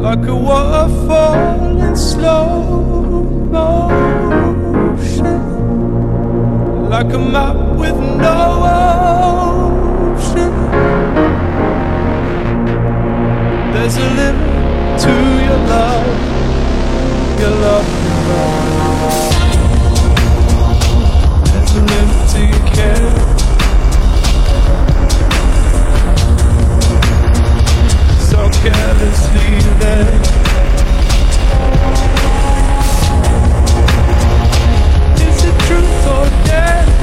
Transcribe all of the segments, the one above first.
like a waterfall in slow motion, like a map with no ocean. There's a limit to your love, your love. Your love. Is it truth or death?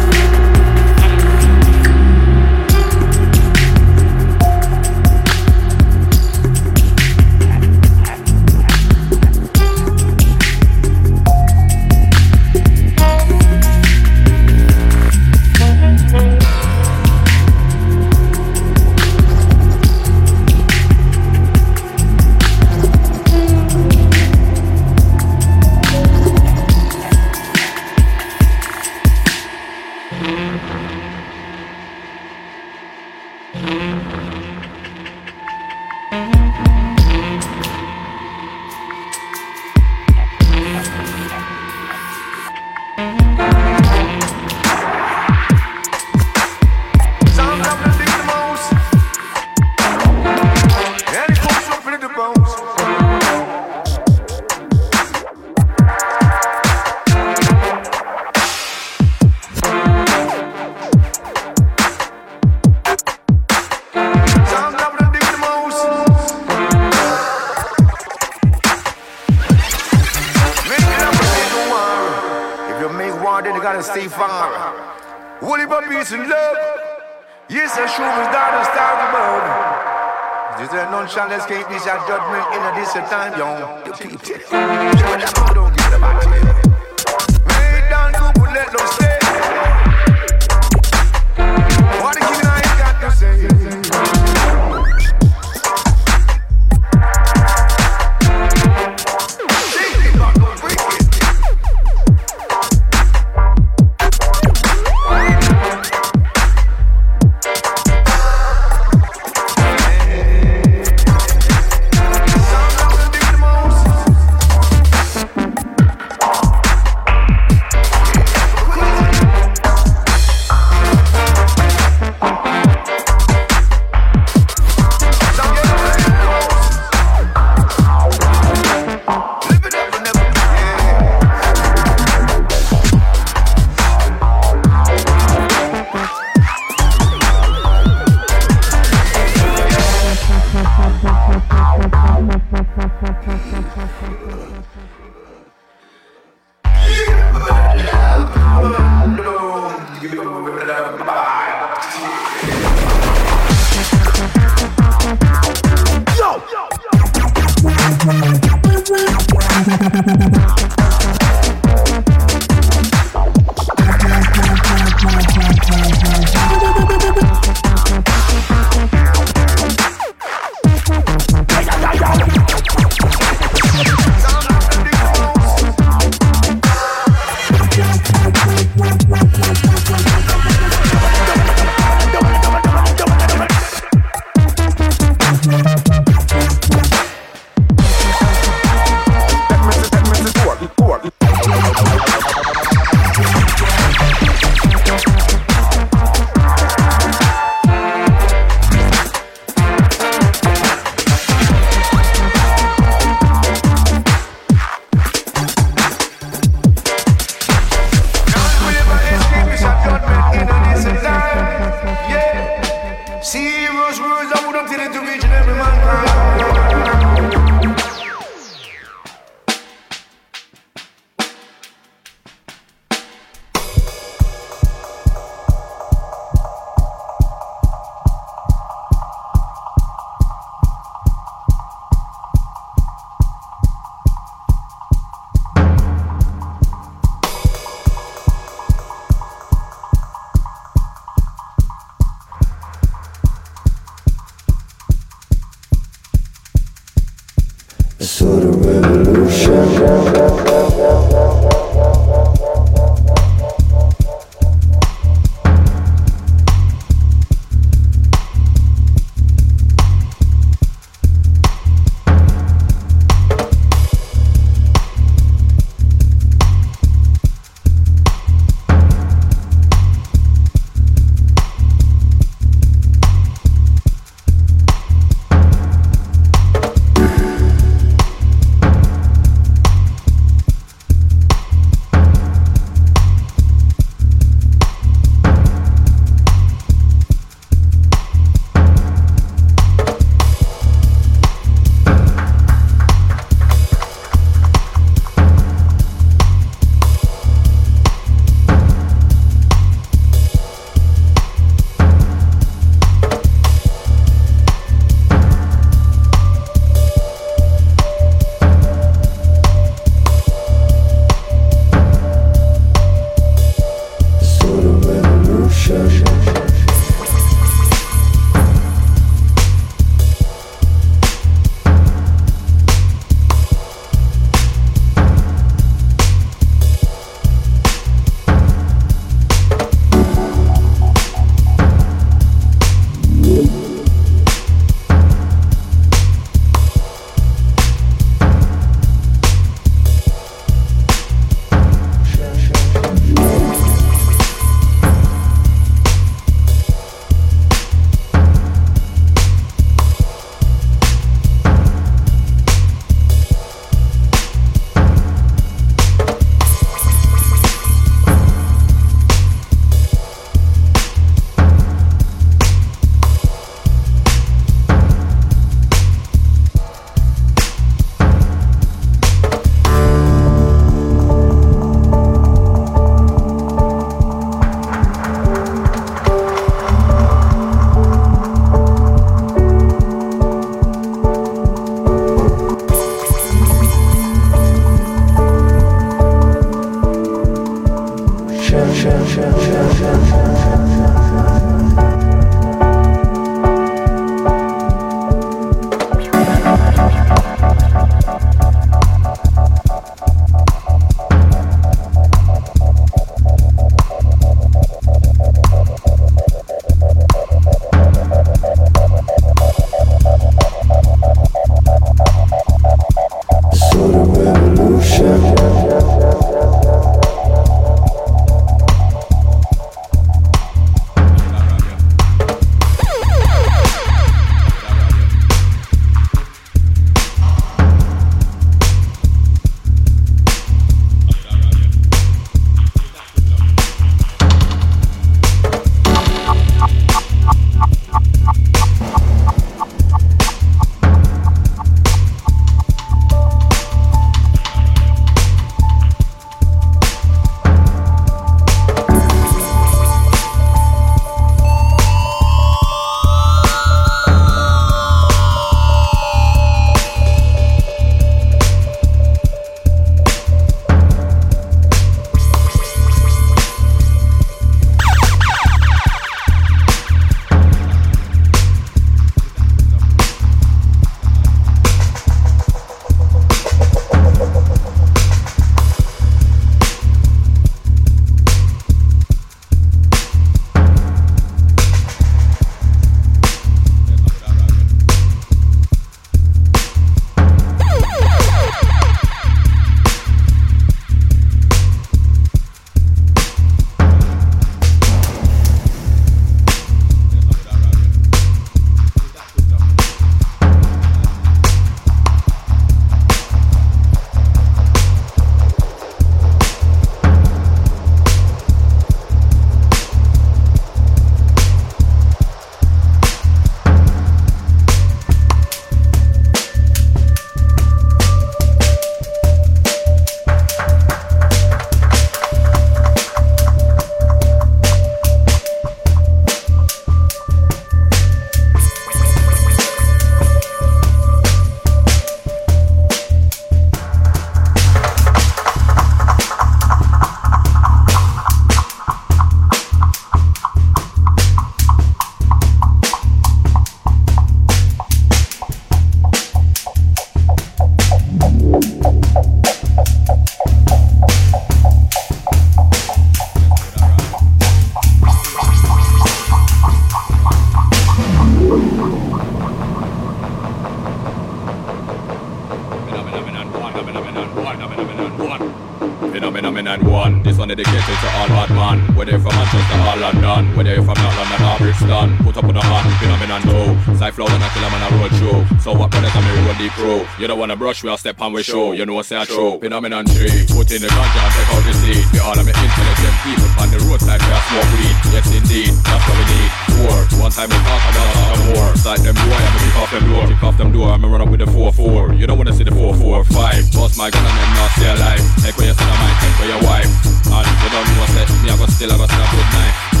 You don't wanna brush, we'll step on we show. You know say I true. Phenomenon three. Put in the ganja and take out the seed. For all of me intelligent people on the roadside, we smoke weed. Yes indeed, that's what we need. Four. One time we talk about some more. Sight them boy, I'm gonna kick off them door. Kick off them door, I'm gonna run up with the four four. You don't wanna see the four four five. Bust my gun and then not stay alive. Take what you said, I might take for your wife. And you don't know what's that, me I go still, I go snap with knife.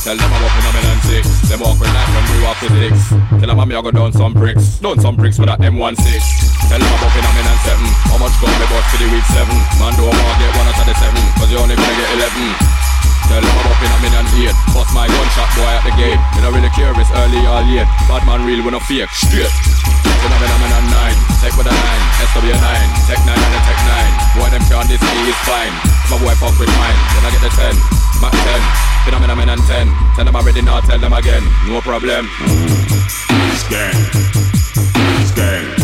Tell them I'm walking on me and six. Them walk with knife and we walk with six. Tell them I'm me I go down some bricks. Down some bricks with that M16. Tell them I'm walking on and seven. How much gun me bought for the week seven? Man don't want get one out of the seven. Cause you only gonna get eleven. Tell them I'm up in a million eight. Bust my gunshot boy at the gate. Me not really it's early or late Bad man real, we no fake, straight. Phenomenon 9, Tech with a 9, SW9 Tech 9 and a Tech 9 Boy them can't this me is fine. My boy fuck with mine, then I get the 10 Mac 10, Phenomenon 10 Tell them already now, tell them again. No problem. Skang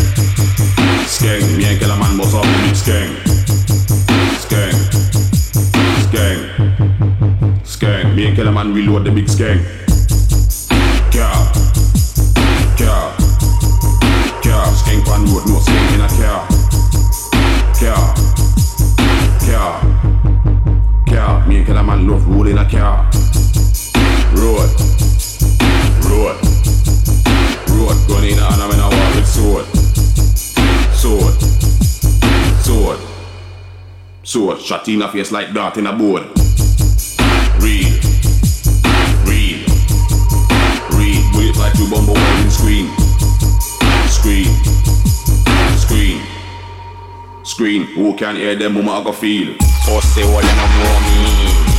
Skang Skang Me and Kellerman boss up the big skang Skang Skang Skang Me and Kellerman reload the big skang Car Car Car Skang pan road no skang in a Car shot in a face like dart in a board Read. Read. Read. Bullet like two bumble welding screen Screen Screen Screen Who can hear them? Mama I go feel? Pussy, well you don't know me.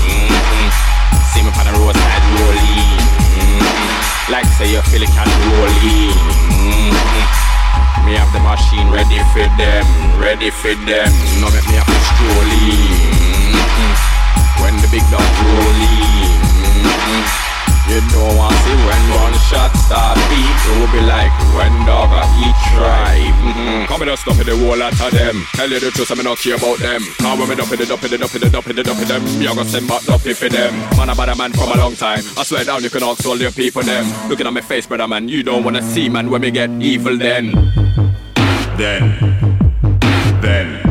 Mm-hmm. See me on the roadside rolling. Mm-hmm. Like say you feel it can rolling mm-hmm. Me have the machine ready for them Ready for them. No make me have to mm-hmm. When the big dog rolling mm-hmm. You don't want to see when one shot start beat It will be like when dog a eat tribe. Mm-hmm. Come and stop in the whole lot of them. Tell you the truth, I me not care about them. Now when me dump in the dump in the dump in the dump in the dump in them. Me a go send back dumpy for them. Man a bad man from a long time. I swear down you can ask all your people them. Looking at my face brother man You don't wanna see man when me get evil then Then Then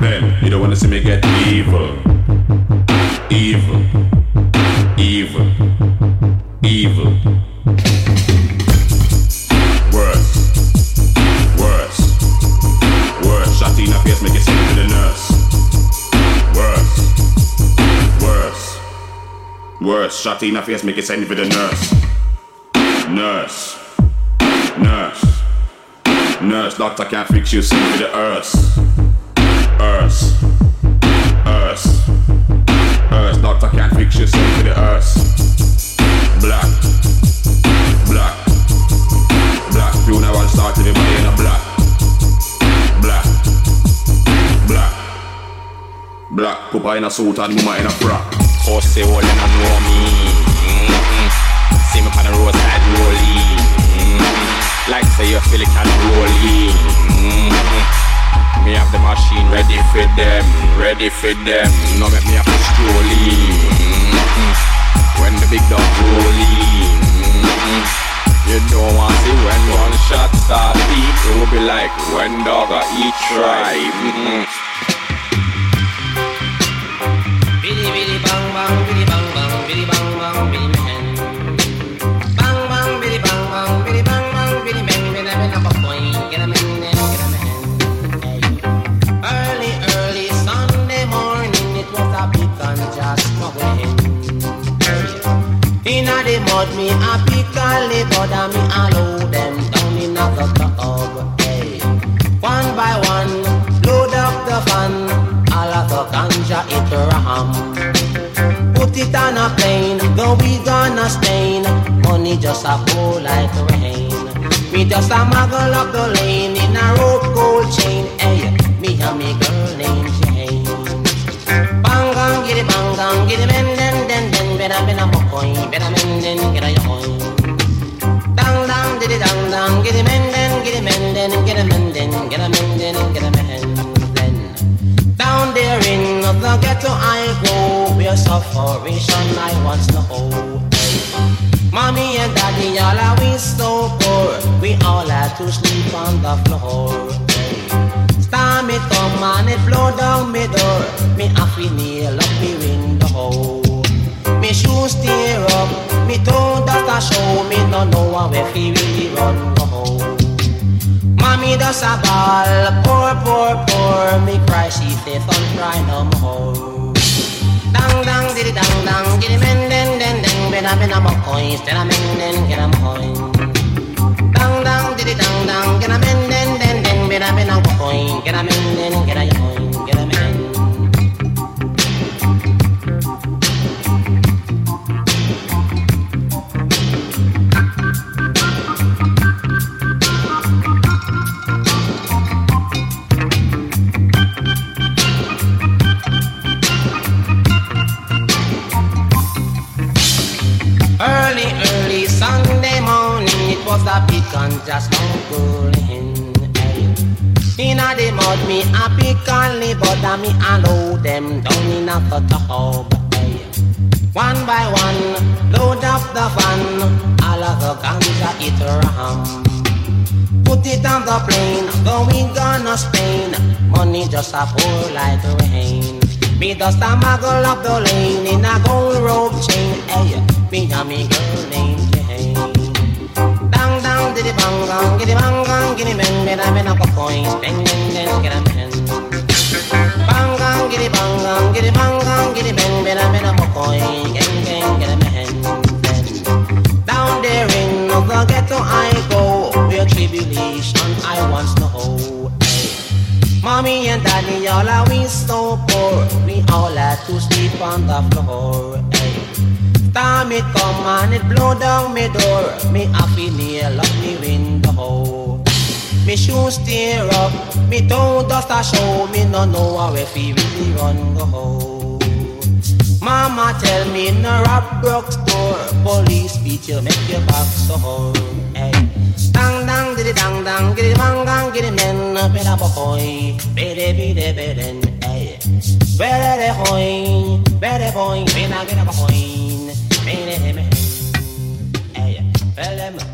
Then. You don't wanna see me get evil. Evil. Evil. Evil. Worse. Worse. Worse. Shot in the face make it send it to the nurse. Worse. Worse. Worse. Shot in face make it send for the Nurse Doctor can't fix you, send me the earth. Earth. Earth. Earth, doctor can't fix you, send me the earth. Black. Black. Black. Funeral started in a black. Black. Black. Black. Papa in a suit and mama in a frock. Pussy, well you know me mm-hmm. See me on the roadside rolling mm-hmm. Like say you feel it can rolling for them Ready for them No make me have to strolling mm-hmm. When the big dog rolling mm-hmm. You don't want to see when one shot start beat It will be like when dog a eat tribe mm-hmm. Biddy biddy bang bang, biddy Mud, me a pick a liver, and me a load them down in a the tub. Hey. One by one, load up the van. All of the ganja it ram. Put it on a plane, go we gonna Spain. Money just a pour like rain. Me just a muggle up the lane in a rope gold chain. Hey, me and me girl named Jane. Bang bang, get it bang bang, get it men den den den. Better better mokoy, better men den get a yoy. Dang dang, did it dang dang, get it men den, get it men den, get a men den, get a men den, get a men den. the ghetto I go, where suffering I once know. Mommy and daddy all are we so poor, we all have to sleep on the floor. Storm it come and it blow down me door, me have to nail up me window. Me shoes tear up, me toe dust a show, me no know where fi really run go. Mommy does a ball, poor, poor, poor, me cry, she say, son cry no more. Dang, dang, diddy, dang, dang, giddy, men, den, den, den, ben, a, ben, a, mo, coins, den, a, men, den, get a, coin. Dang, dang, diddy, dang, dang, get a, men, den, den, den, ben, a, ben, a, coin, get a, men, den, get a, coin, just cooling. In a the mud, me a pick and the butter, me a load them down in a the tub. One by one, load up the van, all of the ganja it ram. Put it on the plane, going gonna Spain. Money just a pour like rain. Me just a muggle up the lane in a gold rope chain. Hey, me and me girl named diddy bang bang, giddy bang bang, giddy bang, bang bang, bang bang bang bang, get a man. Bang bang, giddy bang bang, giddy bang bang, giddy bang, bang bang, coins, gang gang, get a man. Down there in the ghetto I go, where tribulation I once know. Mommy and daddy, all are we so poor, we all had to sleep on the floor. Hey. Time it come and it blow down me door, me happy nail up me window. Me shoes tear up, me toe dust a show, me no know where fi really run go. Mama tell me in a rob broke store, police beat you, make your back sore. Hey. Dang dang diddy dang dang, giddy bang gang, giddy men, better boy, better be the better, hey. Better hoy, better boy, better get a better me, hey. Tell them, hey,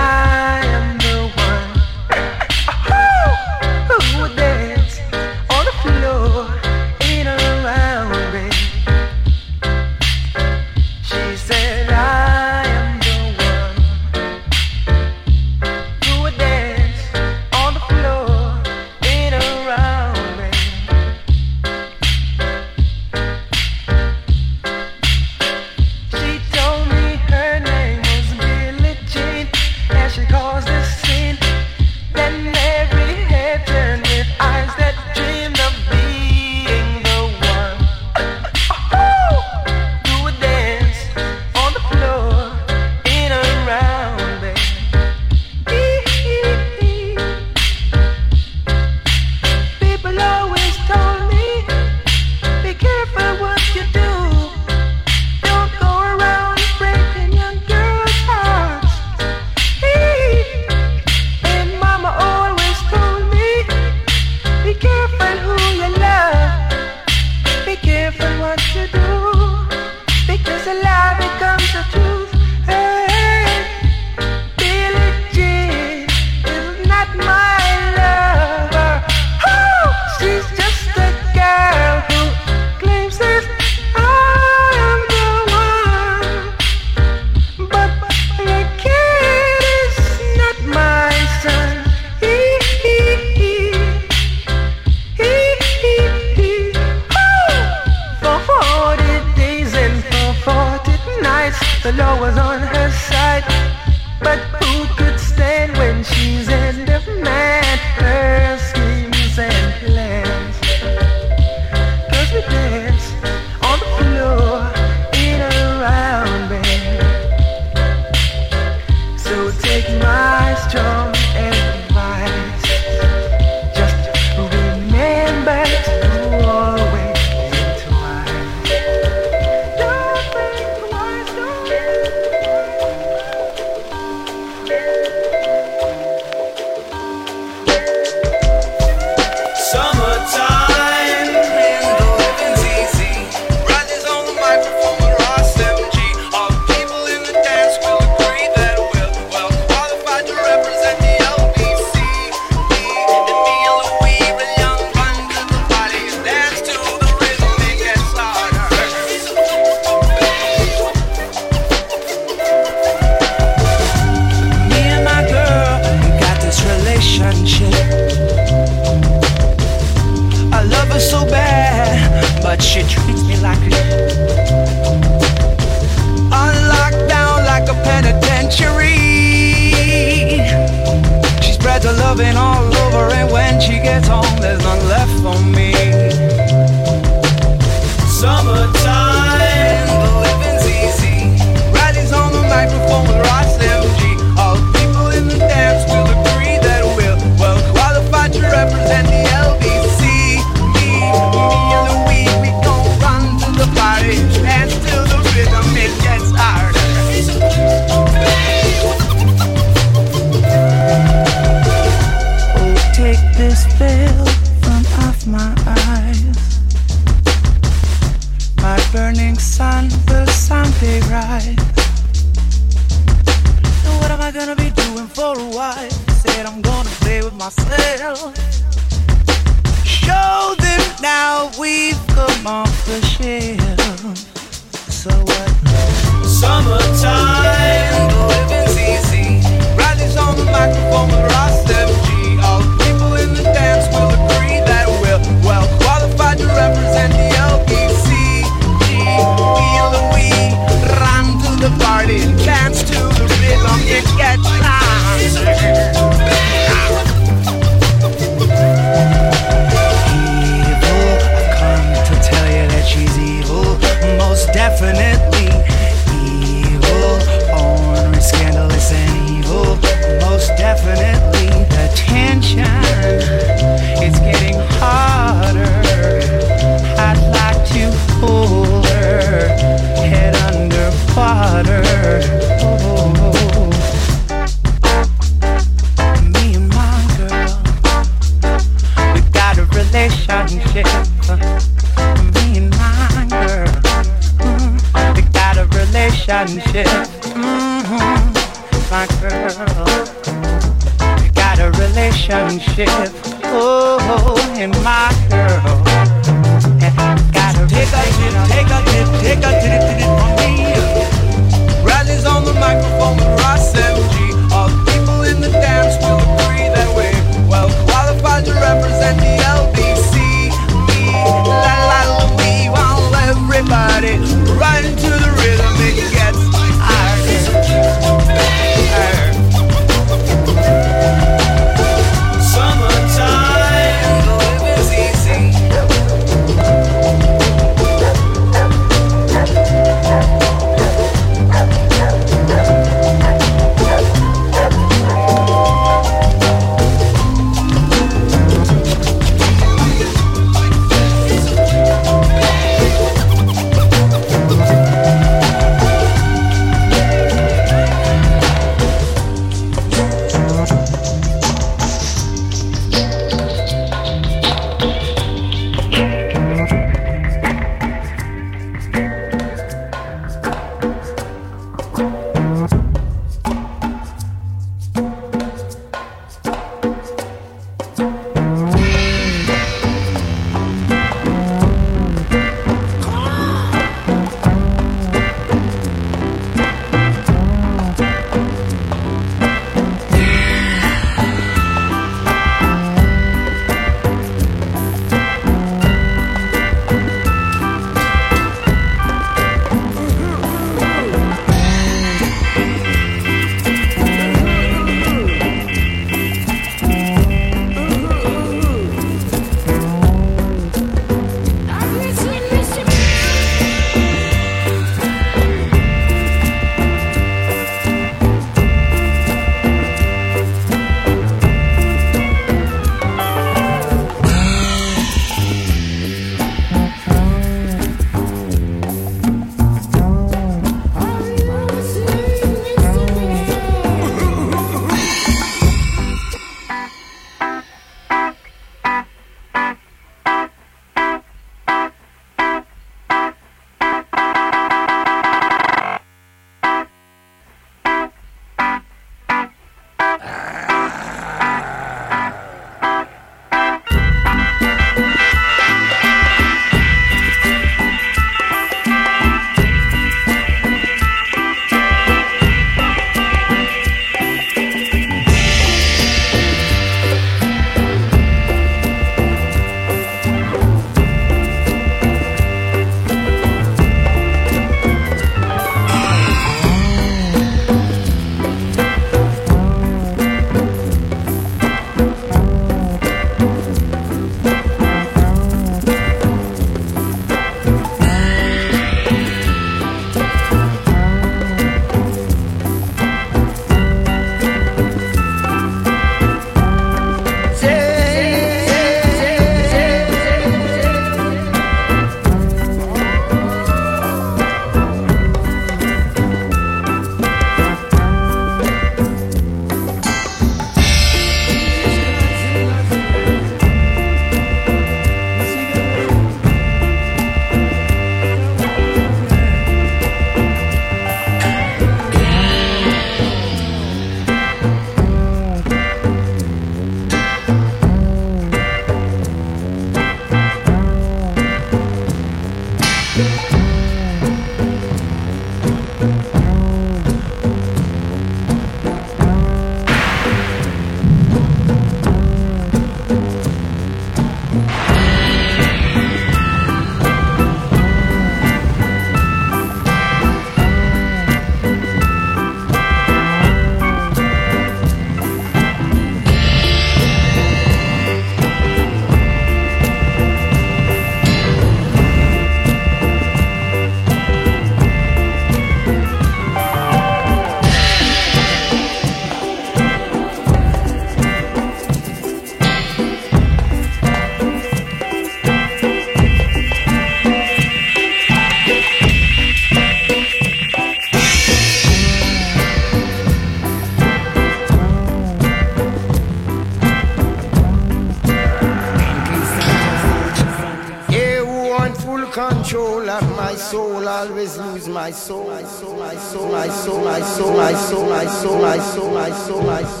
but my soul always lose. My soul, my soul, my soul, my soul, my soul, my soul, my soul, my soul, my soul, my soul,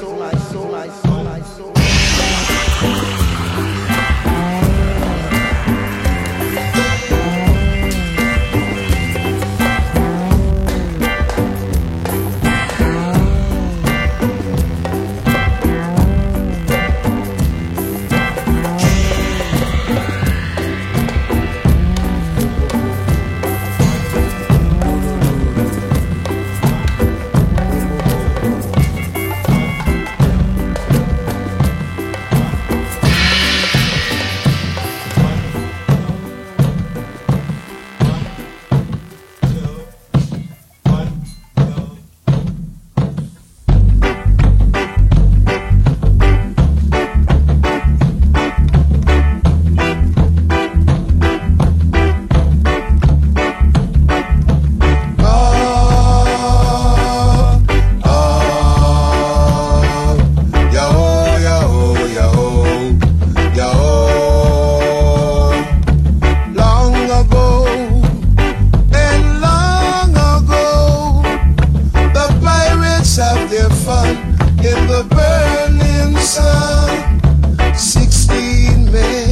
in the burning sun. Sixteen men.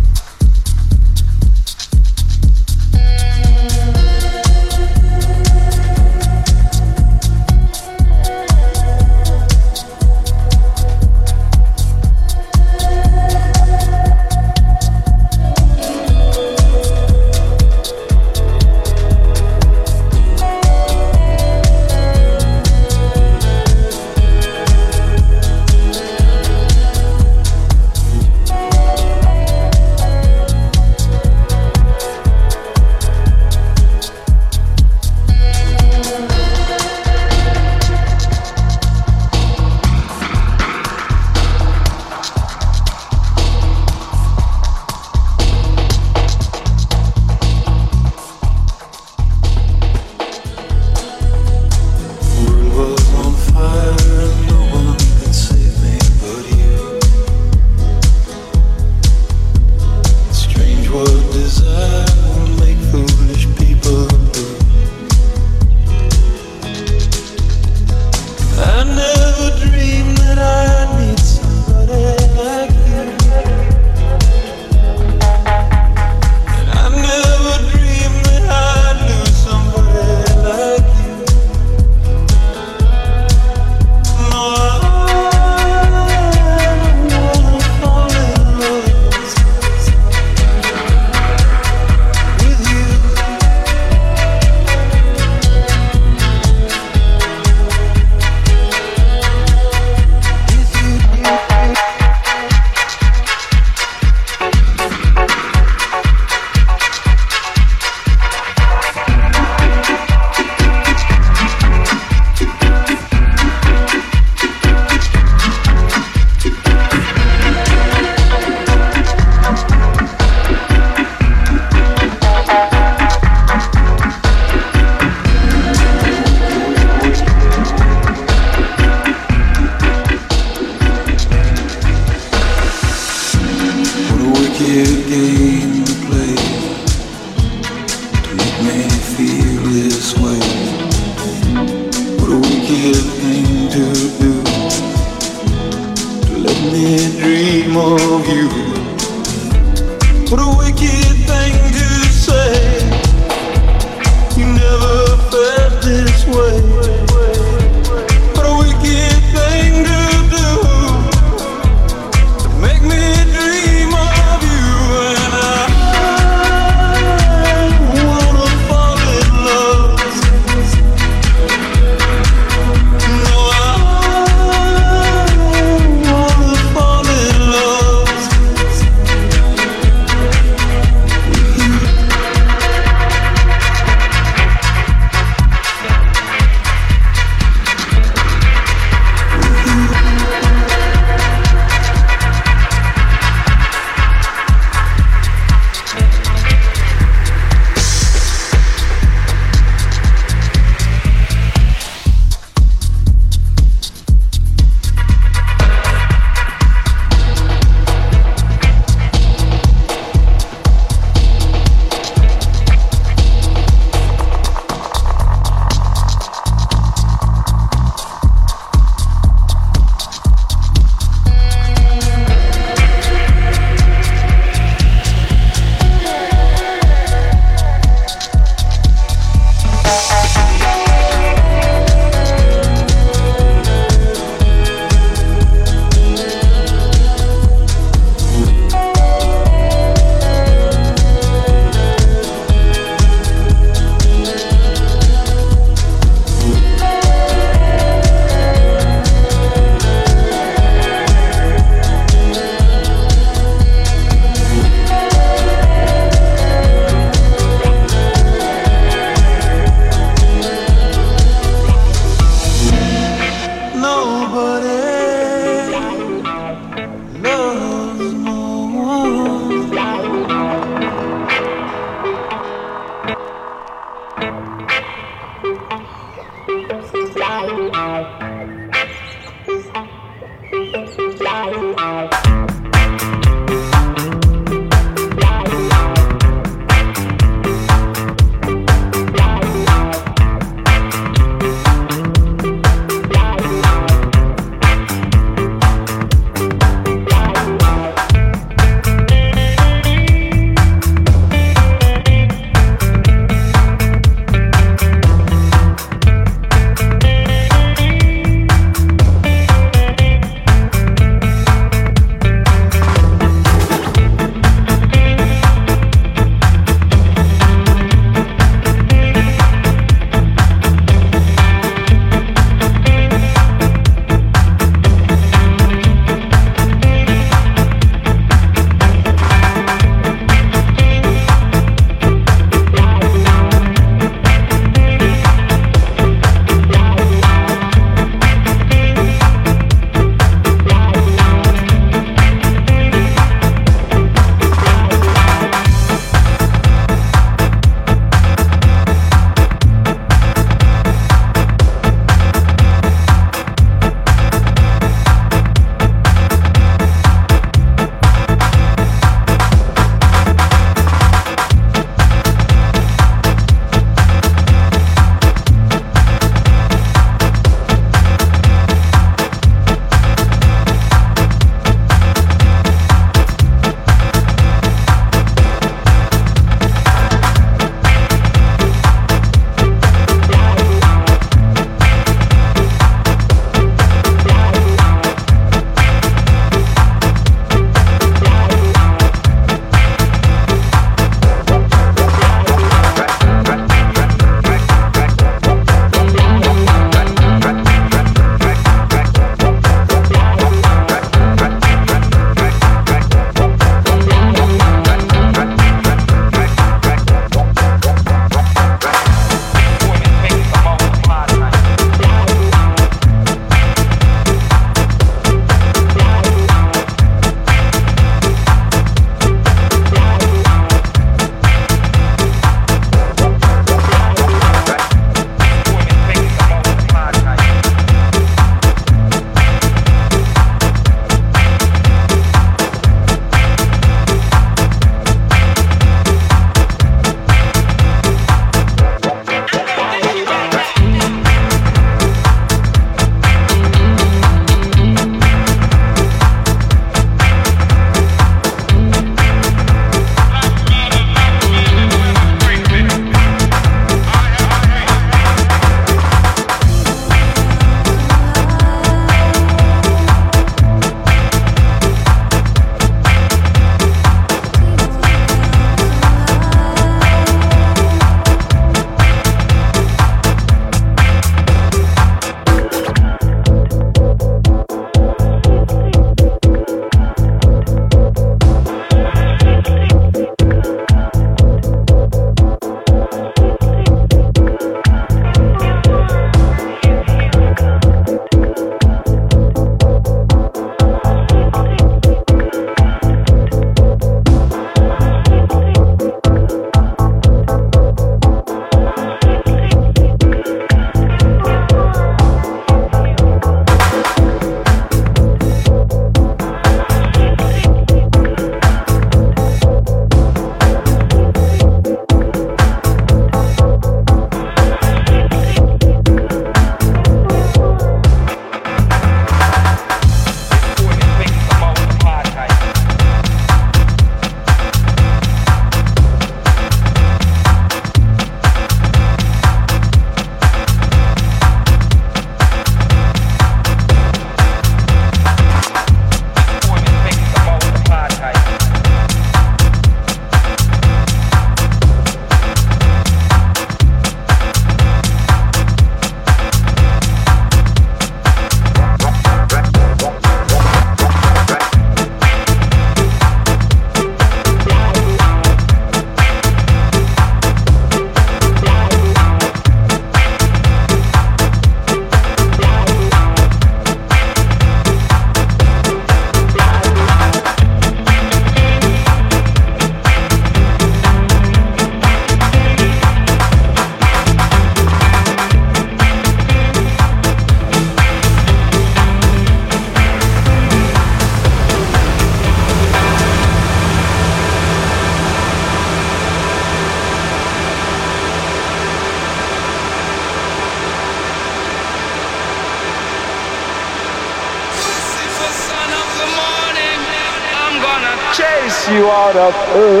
Out of.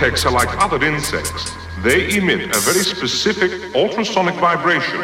Neopteryx are like other insects. They emit a very specific ultrasonic vibration